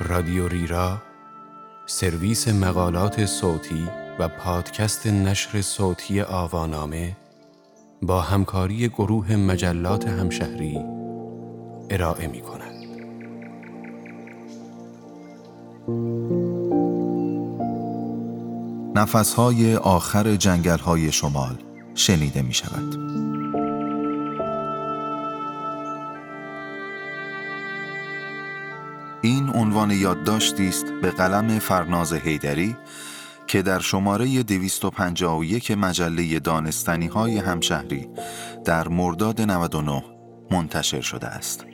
رادیو ریرا سرویس مقالات صوتی و پادکست نشر صوتی آوانامه با همکاری گروه مجلات همشهری ارائه می کند. نفسهای آخر جنگل های شمال شنیده می شود. این عنوان یادداشتی است به قلم فرناز هیدری که در شماره 251 مجله دانستنی های همشهری در مرداد 99 منتشر شده است.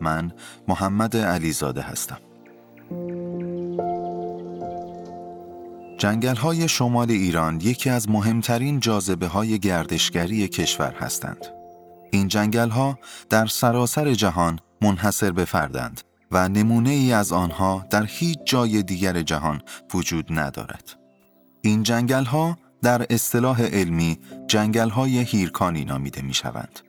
من محمد علیزاده هستم. جنگل های شمال ایران یکی از مهمترین جاذبه های گردشگری کشور هستند. این جنگل ها در سراسر جهان منحصر به فردند و نمونه ای از آنها در هیچ جای دیگر جهان وجود ندارد. این جنگل ها در اصطلاح علمی جنگل های هیرکانی نامیده می شوند.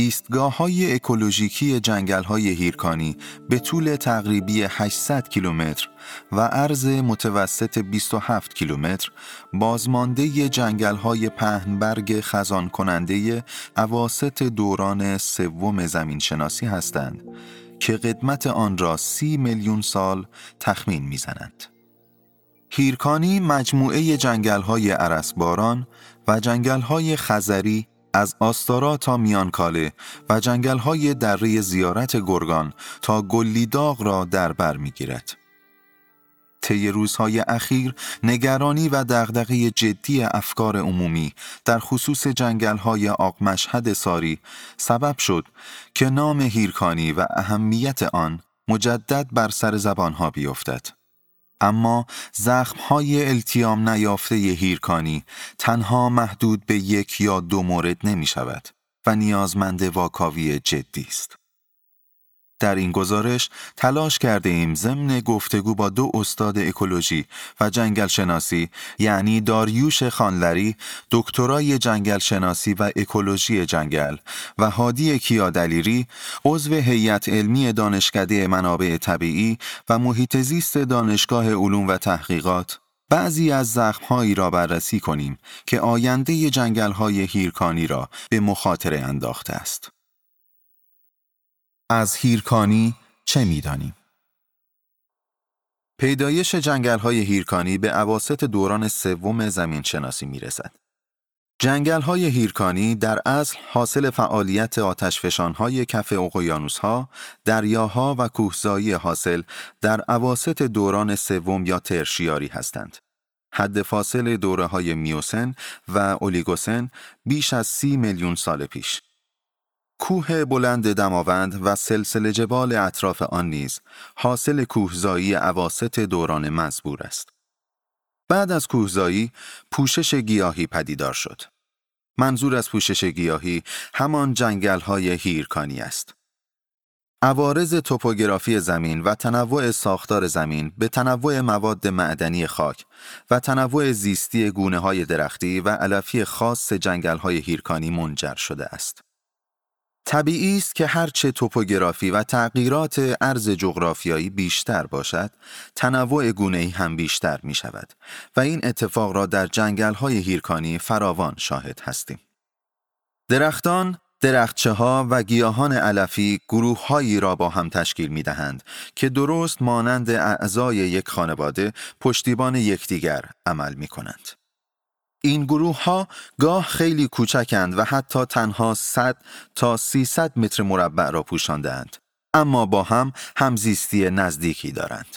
ایستگاه های اکولوژیکی جنگل های هیرکانی به طول تقریبی 800 کیلومتر و عرض متوسط 27 کیلومتر بازمانده جنگل های پهنبرگ خزان کننده عواست دوران سوم زمین شناسی هستند که قدمت آن را سی میلیون سال تخمین می‌زنند. هیرکانی مجموعه جنگل های عرسباران و جنگل های خزری از آستارا تا میانکاله و جنگل های دره زیارت گرگان تا گلیداغ را در بر می‌گیرد. طی روزهای اخیر نگرانی و دغدغه جدی افکار عمومی در خصوص جنگل‌های آق مشهد ساری سبب شد که نام هیرکانی و اهمیت آن مجدد بر سر زبانها بیفتد. اما زخمهای التیام نیافته هیرکانی تنها محدود به یک یا دو مورد نمی شود و نیازمند واکاوی جدی است. در این گزارش تلاش کرده ایم ضمن گفتگو با دو استاد اکولوژی و جنگل شناسی یعنی داریوش خانلری دکترای جنگل شناسی و اکولوژی جنگل و هادی کیادلیری عضو هیئت علمی دانشکده منابع طبیعی و محیط زیست دانشگاه علوم و تحقیقات بعضی از زخمهایی را بررسی کنیم که آینده جنگل‌های هیرکانی را به مخاطره انداخته است. از هیرکانی چه می‌دانیم؟ پیدایش جنگل های هیرکانی به عواست دوران سوم زمین شناسی می رسد. جنگل های هیرکانی در اصل حاصل فعالیت آتشفشان های کف اقیانوس ها، دریاها و کوهزایی حاصل در عواست دوران سوم یا ترشیاری هستند. حد فاصل دوره های میوسن و اولیگوسن بیش از سی میلیون سال پیش. کوه بلند دماوند و سلسله جبال اطراف آن نیز حاصل کوهزایی عواست دوران مزبور است. بعد از کوهزایی پوشش گیاهی پدیدار شد. منظور از پوشش گیاهی همان جنگل های هیرکانی است. عوارض توپوگرافی زمین و تنوع ساختار زمین به تنوع مواد معدنی خاک و تنوع زیستی گونه های درختی و علفی خاص جنگل های هیرکانی منجر شده است. طبیعی است که هرچه توپوگرافی و تغییرات ارز جغرافیایی بیشتر باشد، تنوع گونه‌ای هم بیشتر می شود و این اتفاق را در جنگل های هیرکانی فراوان شاهد هستیم. درختان، درختچه ها و گیاهان علفی گروه هایی را با هم تشکیل می دهند که درست مانند اعضای یک خانواده پشتیبان یکدیگر عمل می کنند. این گروه ها گاه خیلی کوچکند و حتی تنها 100 تا 300 متر مربع را پوشاندند اما با هم همزیستی نزدیکی دارند.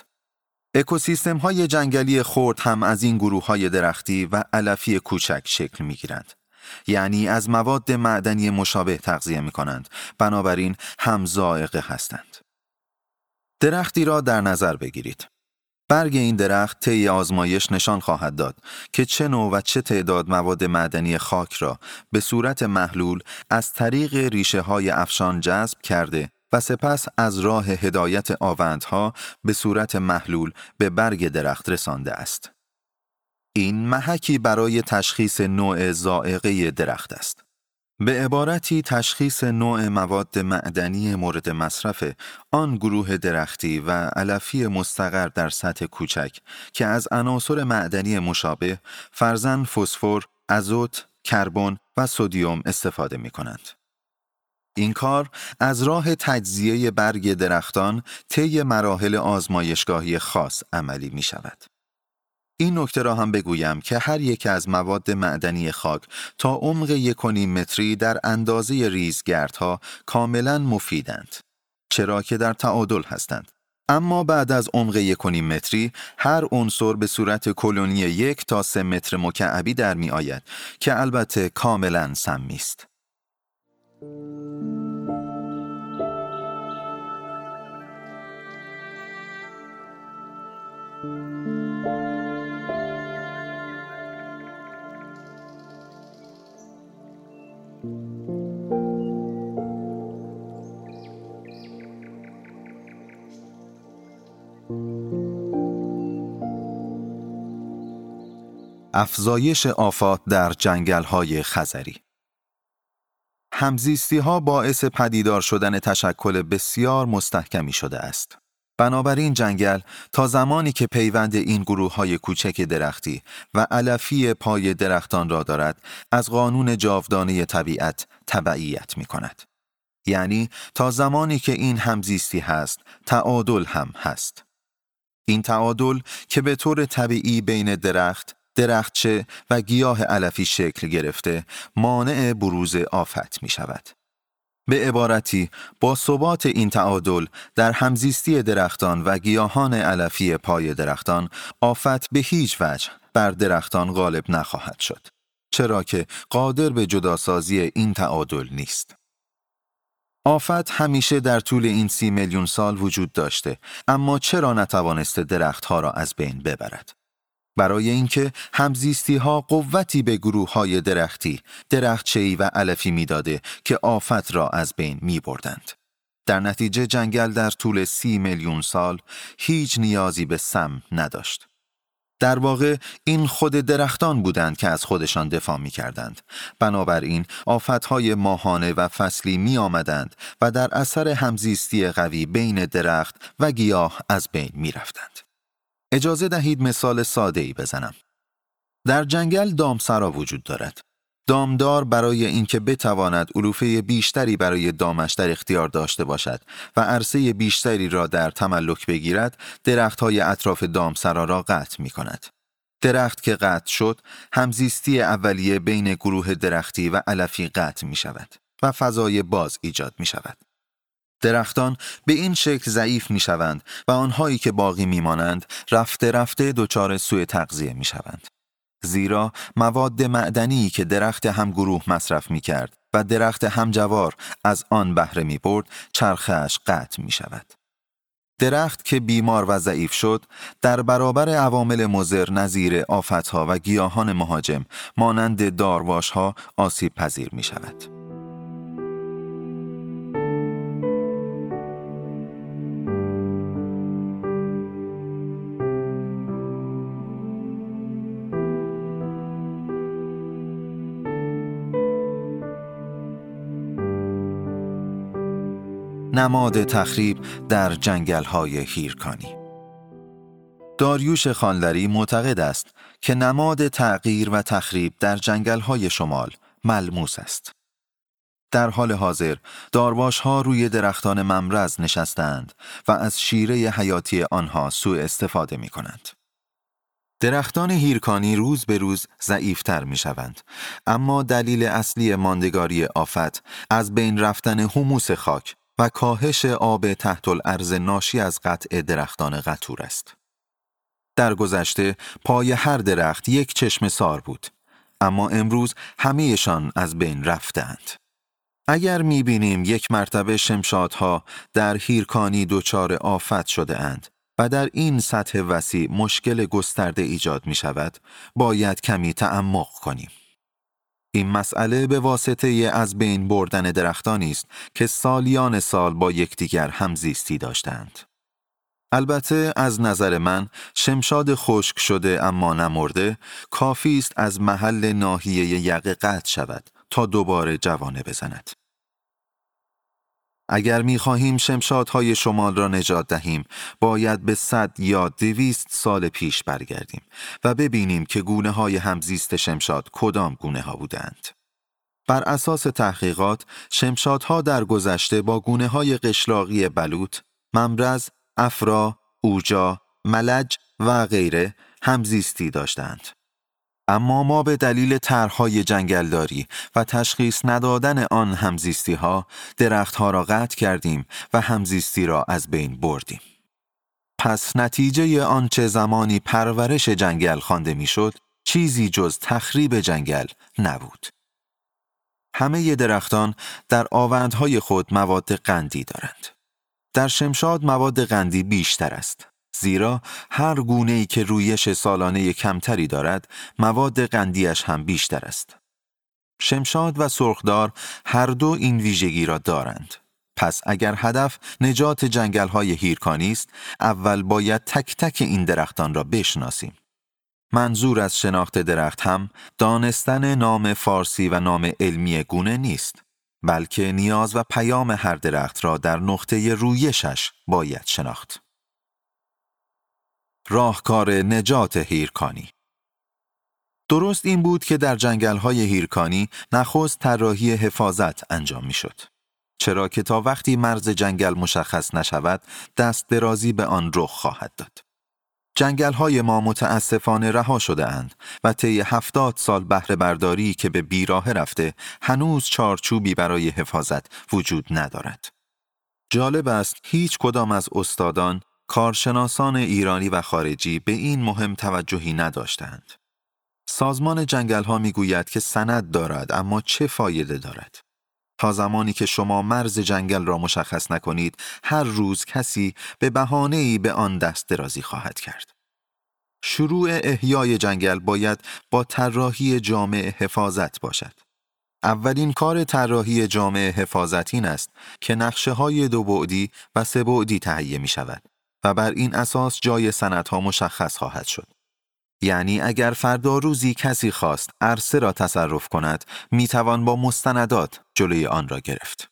اکوسیستم های جنگلی خرد هم از این گروه های درختی و علفی کوچک شکل می گیرند. یعنی از مواد معدنی مشابه تغذیه می کنند بنابراین هم هستند. درختی را در نظر بگیرید. برگ این درخت طی آزمایش نشان خواهد داد که چه نوع و چه تعداد مواد معدنی خاک را به صورت محلول از طریق ریشه های افشان جذب کرده و سپس از راه هدایت آوندها به صورت محلول به برگ درخت رسانده است. این محکی برای تشخیص نوع زائقه درخت است. به عبارتی تشخیص نوع مواد معدنی مورد مصرف آن گروه درختی و علفی مستقر در سطح کوچک که از عناصر معدنی مشابه فرزن فسفر، ازوت، کربن و سودیوم استفاده می کنند. این کار از راه تجزیه برگ درختان طی مراحل آزمایشگاهی خاص عملی می شود. این نکته را هم بگویم که هر یک از مواد معدنی خاک تا عمق یک متری در اندازه ریزگردها کاملا مفیدند. چرا که در تعادل هستند. اما بعد از عمق یک متری هر عنصر به صورت کلونی یک تا سه متر مکعبی در می آید که البته کاملا سمی است. افزایش آفات در جنگل های خزری همزیستی ها باعث پدیدار شدن تشکل بسیار مستحکمی شده است. بنابراین جنگل تا زمانی که پیوند این گروه های کوچک درختی و علفی پای درختان را دارد از قانون جاودانه طبیعت تبعیت می کند. یعنی تا زمانی که این همزیستی هست تعادل هم هست. این تعادل که به طور طبیعی بین درخت، درختچه و گیاه علفی شکل گرفته مانع بروز آفت می شود. به عبارتی با ثبات این تعادل در همزیستی درختان و گیاهان علفی پای درختان آفت به هیچ وجه بر درختان غالب نخواهد شد چرا که قادر به جداسازی این تعادل نیست آفت همیشه در طول این سی میلیون سال وجود داشته اما چرا نتوانسته درختها را از بین ببرد برای اینکه همزیستی ها قوتی به گروه های درختی، درختچهی و علفی می‌داده که آفت را از بین می بردند. در نتیجه جنگل در طول سی میلیون سال هیچ نیازی به سم نداشت. در واقع این خود درختان بودند که از خودشان دفاع می کردند. بنابراین آفتهای ماهانه و فصلی می آمدند و در اثر همزیستی قوی بین درخت و گیاه از بین می رفتند. اجازه دهید مثال ساده ای بزنم. در جنگل دامسرا وجود دارد. دامدار برای اینکه بتواند علوفه بیشتری برای دامش در اختیار داشته باشد و عرصه بیشتری را در تملک بگیرد، درختهای اطراف دامسرا را قطع می کند. درخت که قطع شد، همزیستی اولیه بین گروه درختی و علفی قطع می شود و فضای باز ایجاد می شود. درختان به این شکل ضعیف می شوند و آنهایی که باقی می مانند رفته رفته دچار سوء تغذیه می شوند. زیرا مواد معدنی که درخت همگروه مصرف می کرد و درخت همجوار از آن بهره می برد چرخش قطع می شود. درخت که بیمار و ضعیف شد در برابر عوامل مزر نظیر آفتها و گیاهان مهاجم مانند دارواشها آسیب پذیر می شود. نماد تخریب در جنگل های هیرکانی داریوش خانلری معتقد است که نماد تغییر و تخریب در جنگل های شمال ملموس است. در حال حاضر دارواش ها روی درختان ممرز نشستند و از شیره حیاتی آنها سوء استفاده می کنند. درختان هیرکانی روز به روز ضعیفتر می شوند. اما دلیل اصلی ماندگاری آفت از بین رفتن حموس خاک کاهش آب تحت الارض ناشی از قطع درختان قطور است. در گذشته پای هر درخت یک چشم سار بود، اما امروز همهشان از بین رفتند. اگر می‌بینیم یک مرتبه شمشادها در هیرکانی دچار آفت شده اند و در این سطح وسیع مشکل گسترده ایجاد می شود، باید کمی تعمق کنیم. این مسئله به واسطه از بین بردن درختانی است که سالیان سال با یکدیگر همزیستی داشتند. البته از نظر من شمشاد خشک شده اما نمرده کافی است از محل ناحیه یقه قطع شود تا دوباره جوانه بزند. اگر می خواهیم شمشادهای شمال را نجات دهیم باید به صد یا دویست سال پیش برگردیم و ببینیم که گونه های همزیست شمشاد کدام گونه ها بودند. بر اساس تحقیقات شمشادها در گذشته با گونه های قشلاقی بلوط، ممرز، افرا، اوجا، ملج و غیره همزیستی داشتند. اما ما به دلیل طرحهای جنگلداری و تشخیص ندادن آن همزیستی ها درختها را قطع کردیم و همزیستی را از بین بردیم. پس نتیجه آنچه زمانی پرورش جنگل خوانده می‌شد چیزی جز تخریب جنگل نبود. همه درختان در آوندهای خود مواد قندی دارند. در شمشاد مواد قندی بیشتر است. زیرا هر گونه ای که رویش سالانه کمتری دارد مواد قندیش هم بیشتر است. شمشاد و سرخدار هر دو این ویژگی را دارند. پس اگر هدف نجات جنگل های هیرکانی است، اول باید تک تک این درختان را بشناسیم. منظور از شناخت درخت هم دانستن نام فارسی و نام علمی گونه نیست، بلکه نیاز و پیام هر درخت را در نقطه رویشش باید شناخت. راهکار نجات هیرکانی درست این بود که در جنگل‌های هیرکانی نخست طراحی حفاظت انجام می‌شد. چرا که تا وقتی مرز جنگل مشخص نشود دست درازی به آن رخ خواهد داد. جنگل های ما متاسفانه رها شده اند و طی هفتاد سال بهره برداری که به بیراه رفته هنوز چارچوبی برای حفاظت وجود ندارد. جالب است هیچ کدام از استادان کارشناسان ایرانی و خارجی به این مهم توجهی نداشتند. سازمان جنگل ها می گوید که سند دارد اما چه فایده دارد؟ تا زمانی که شما مرز جنگل را مشخص نکنید هر روز کسی به بهانه ای به آن دست درازی خواهد کرد. شروع احیای جنگل باید با طراحی جامع حفاظت باشد. اولین کار طراحی جامع حفاظت این است که نقشه های دو بعدی و سه بعدی تهیه می شود و بر این اساس جای ها مشخص خواهد شد. یعنی اگر فردا روزی کسی خواست عرصه را تصرف کند می توان با مستندات جلوی آن را گرفت.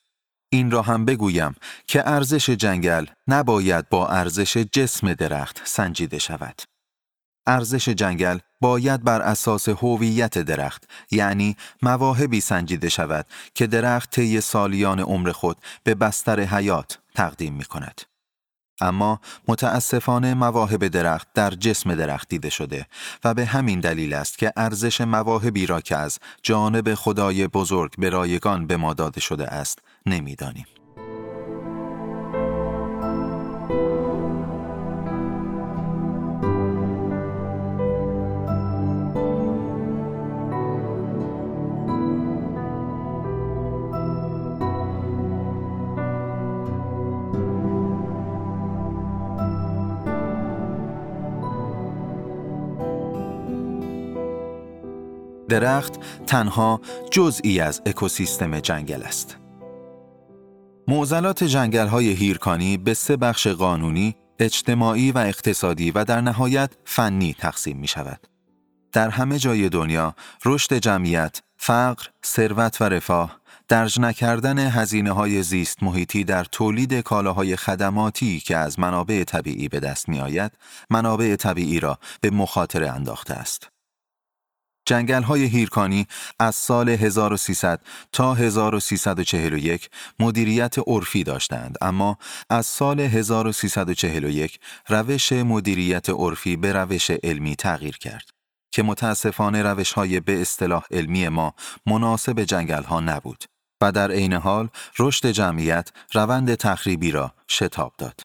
این را هم بگویم که ارزش جنگل نباید با ارزش جسم درخت سنجیده شود. ارزش جنگل باید بر اساس هویت درخت یعنی مواهبی سنجیده شود که درخت طی سالیان عمر خود به بستر حیات تقدیم می کند. اما متاسفانه مواهب درخت در جسم درخت دیده شده و به همین دلیل است که ارزش مواهبی را که از جانب خدای بزرگ به رایگان به ما داده شده است نمی‌دانیم. درخت تنها جزئی از اکوسیستم جنگل است. معضلات جنگل های هیرکانی به سه بخش قانونی، اجتماعی و اقتصادی و در نهایت فنی تقسیم می شود. در همه جای دنیا رشد جمعیت، فقر، ثروت و رفاه، درج نکردن هزینه های زیست محیطی در تولید کالاهای خدماتی که از منابع طبیعی به دست می آید، منابع طبیعی را به مخاطره انداخته است. جنگل های هیرکانی از سال 1300 تا 1341 مدیریت عرفی داشتند اما از سال 1341 روش مدیریت عرفی به روش علمی تغییر کرد که متاسفانه روش های به اصطلاح علمی ما مناسب جنگل ها نبود و در عین حال رشد جمعیت روند تخریبی را شتاب داد.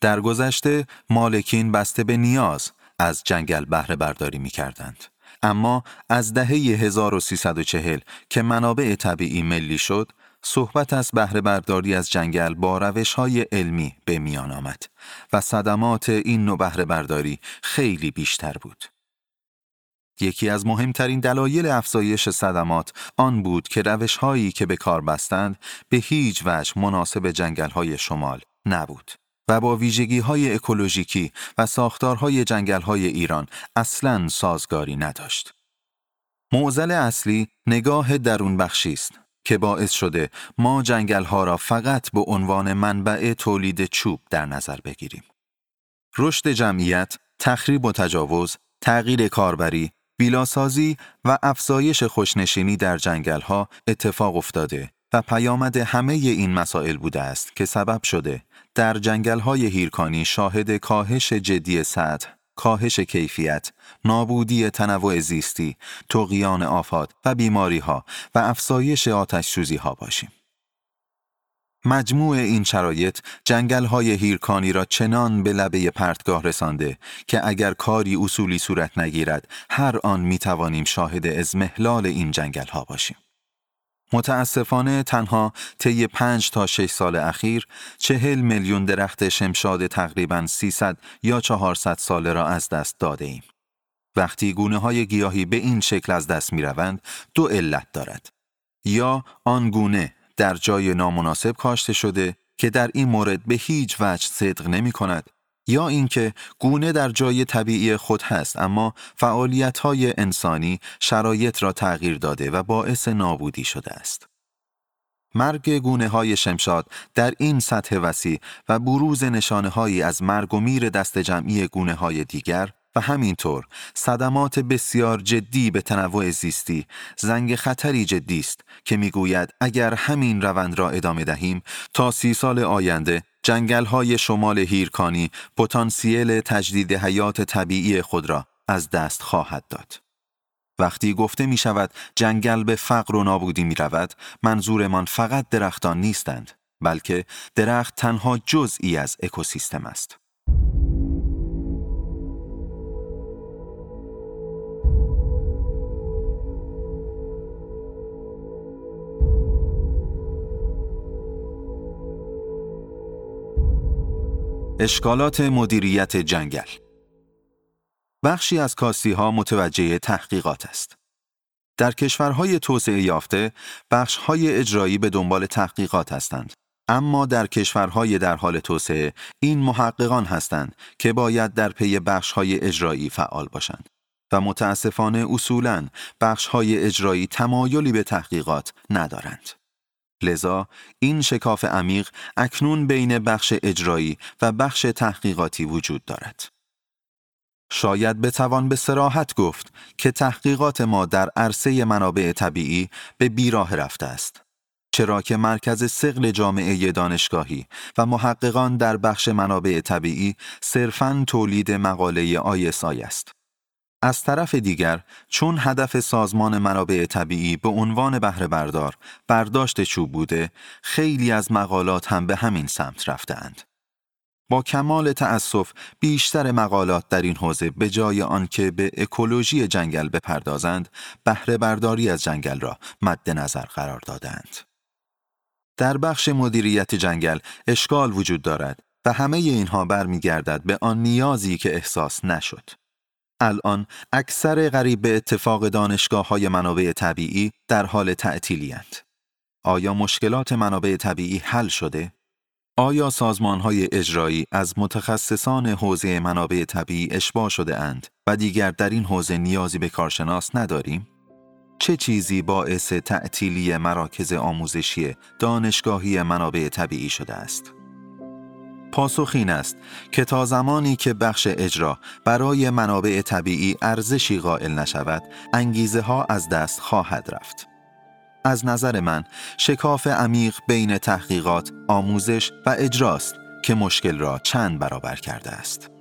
در گذشته مالکین بسته به نیاز از جنگل بهره برداری می کردند. اما از دهه 1340 که منابع طبیعی ملی شد، صحبت از بهره برداری از جنگل با روش های علمی به میان آمد و صدمات این نوع بهره برداری خیلی بیشتر بود. یکی از مهمترین دلایل افزایش صدمات آن بود که روش هایی که به کار بستند به هیچ وجه مناسب جنگل های شمال نبود. و با ویژگی های اکولوژیکی و ساختارهای جنگل های ایران اصلاً سازگاری نداشت. معضل اصلی نگاه درون بخشی است که باعث شده ما جنگل ها را فقط به عنوان منبع تولید چوب در نظر بگیریم. رشد جمعیت، تخریب و تجاوز، تغییر کاربری، بیلاسازی و افزایش خوشنشینی در جنگل ها اتفاق افتاده و پیامد همه این مسائل بوده است که سبب شده در جنگل های هیرکانی شاهد کاهش جدی سطح، کاهش کیفیت، نابودی تنوع زیستی، توقیان آفات و بیماری ها و افزایش آتش سوزی ها باشیم. مجموع این شرایط جنگل های هیرکانی را چنان به لبه پرتگاه رسانده که اگر کاری اصولی صورت نگیرد هر آن می توانیم شاهد ازمهلال این جنگل ها باشیم. متاسفانه تنها طی پنج تا شش سال اخیر چهل میلیون درخت شمشاد تقریبا 300 یا 400 ساله را از دست داده ایم. وقتی گونه های گیاهی به این شکل از دست می روند دو علت دارد. یا آن گونه در جای نامناسب کاشته شده که در این مورد به هیچ وجه صدق نمی کند یا اینکه گونه در جای طبیعی خود هست اما فعالیت های انسانی شرایط را تغییر داده و باعث نابودی شده است. مرگ گونه های شمشاد در این سطح وسیع و بروز نشانه هایی از مرگ و میر دست جمعی گونه های دیگر و همینطور صدمات بسیار جدی به تنوع زیستی زنگ خطری جدی است که می‌گوید اگر همین روند را ادامه دهیم تا سی سال آینده جنگل های شمال هیرکانی پتانسیل تجدید حیات طبیعی خود را از دست خواهد داد. وقتی گفته می شود جنگل به فقر و نابودی می رود، منظورمان فقط درختان نیستند، بلکه درخت تنها جزئی از اکوسیستم است. اشکالات مدیریت جنگل بخشی از کاستی ها متوجه تحقیقات است. در کشورهای توسعه یافته، بخشهای اجرایی به دنبال تحقیقات هستند. اما در کشورهای در حال توسعه، این محققان هستند که باید در پی بخشهای اجرایی فعال باشند. و متاسفانه اصولاً بخشهای اجرایی تمایلی به تحقیقات ندارند. لذا این شکاف عمیق اکنون بین بخش اجرایی و بخش تحقیقاتی وجود دارد. شاید بتوان به سراحت گفت که تحقیقات ما در عرصه منابع طبیعی به بیراه رفته است. چرا که مرکز سقل جامعه دانشگاهی و محققان در بخش منابع طبیعی صرفاً تولید مقاله آیسای است. از طرف دیگر چون هدف سازمان منابع طبیعی به عنوان بهره بردار برداشت چوب بوده خیلی از مقالات هم به همین سمت رفتند. با کمال تأسف بیشتر مقالات در این حوزه به جای آنکه به اکولوژی جنگل بپردازند بهره برداری از جنگل را مد نظر قرار دادند. در بخش مدیریت جنگل اشکال وجود دارد و همه اینها برمیگردد به آن نیازی که احساس نشد. الان اکثر غریب به اتفاق دانشگاه های منابع طبیعی در حال تعطیلی آیا مشکلات منابع طبیعی حل شده؟ آیا سازمان های اجرایی از متخصصان حوزه منابع طبیعی اشباه شده اند و دیگر در این حوزه نیازی به کارشناس نداریم؟ چه چیزی باعث تعطیلی مراکز آموزشی دانشگاهی منابع طبیعی شده است؟ پاسخ این است که تا زمانی که بخش اجرا برای منابع طبیعی ارزشی قائل نشود انگیزه ها از دست خواهد رفت از نظر من شکاف عمیق بین تحقیقات، آموزش و اجراست که مشکل را چند برابر کرده است.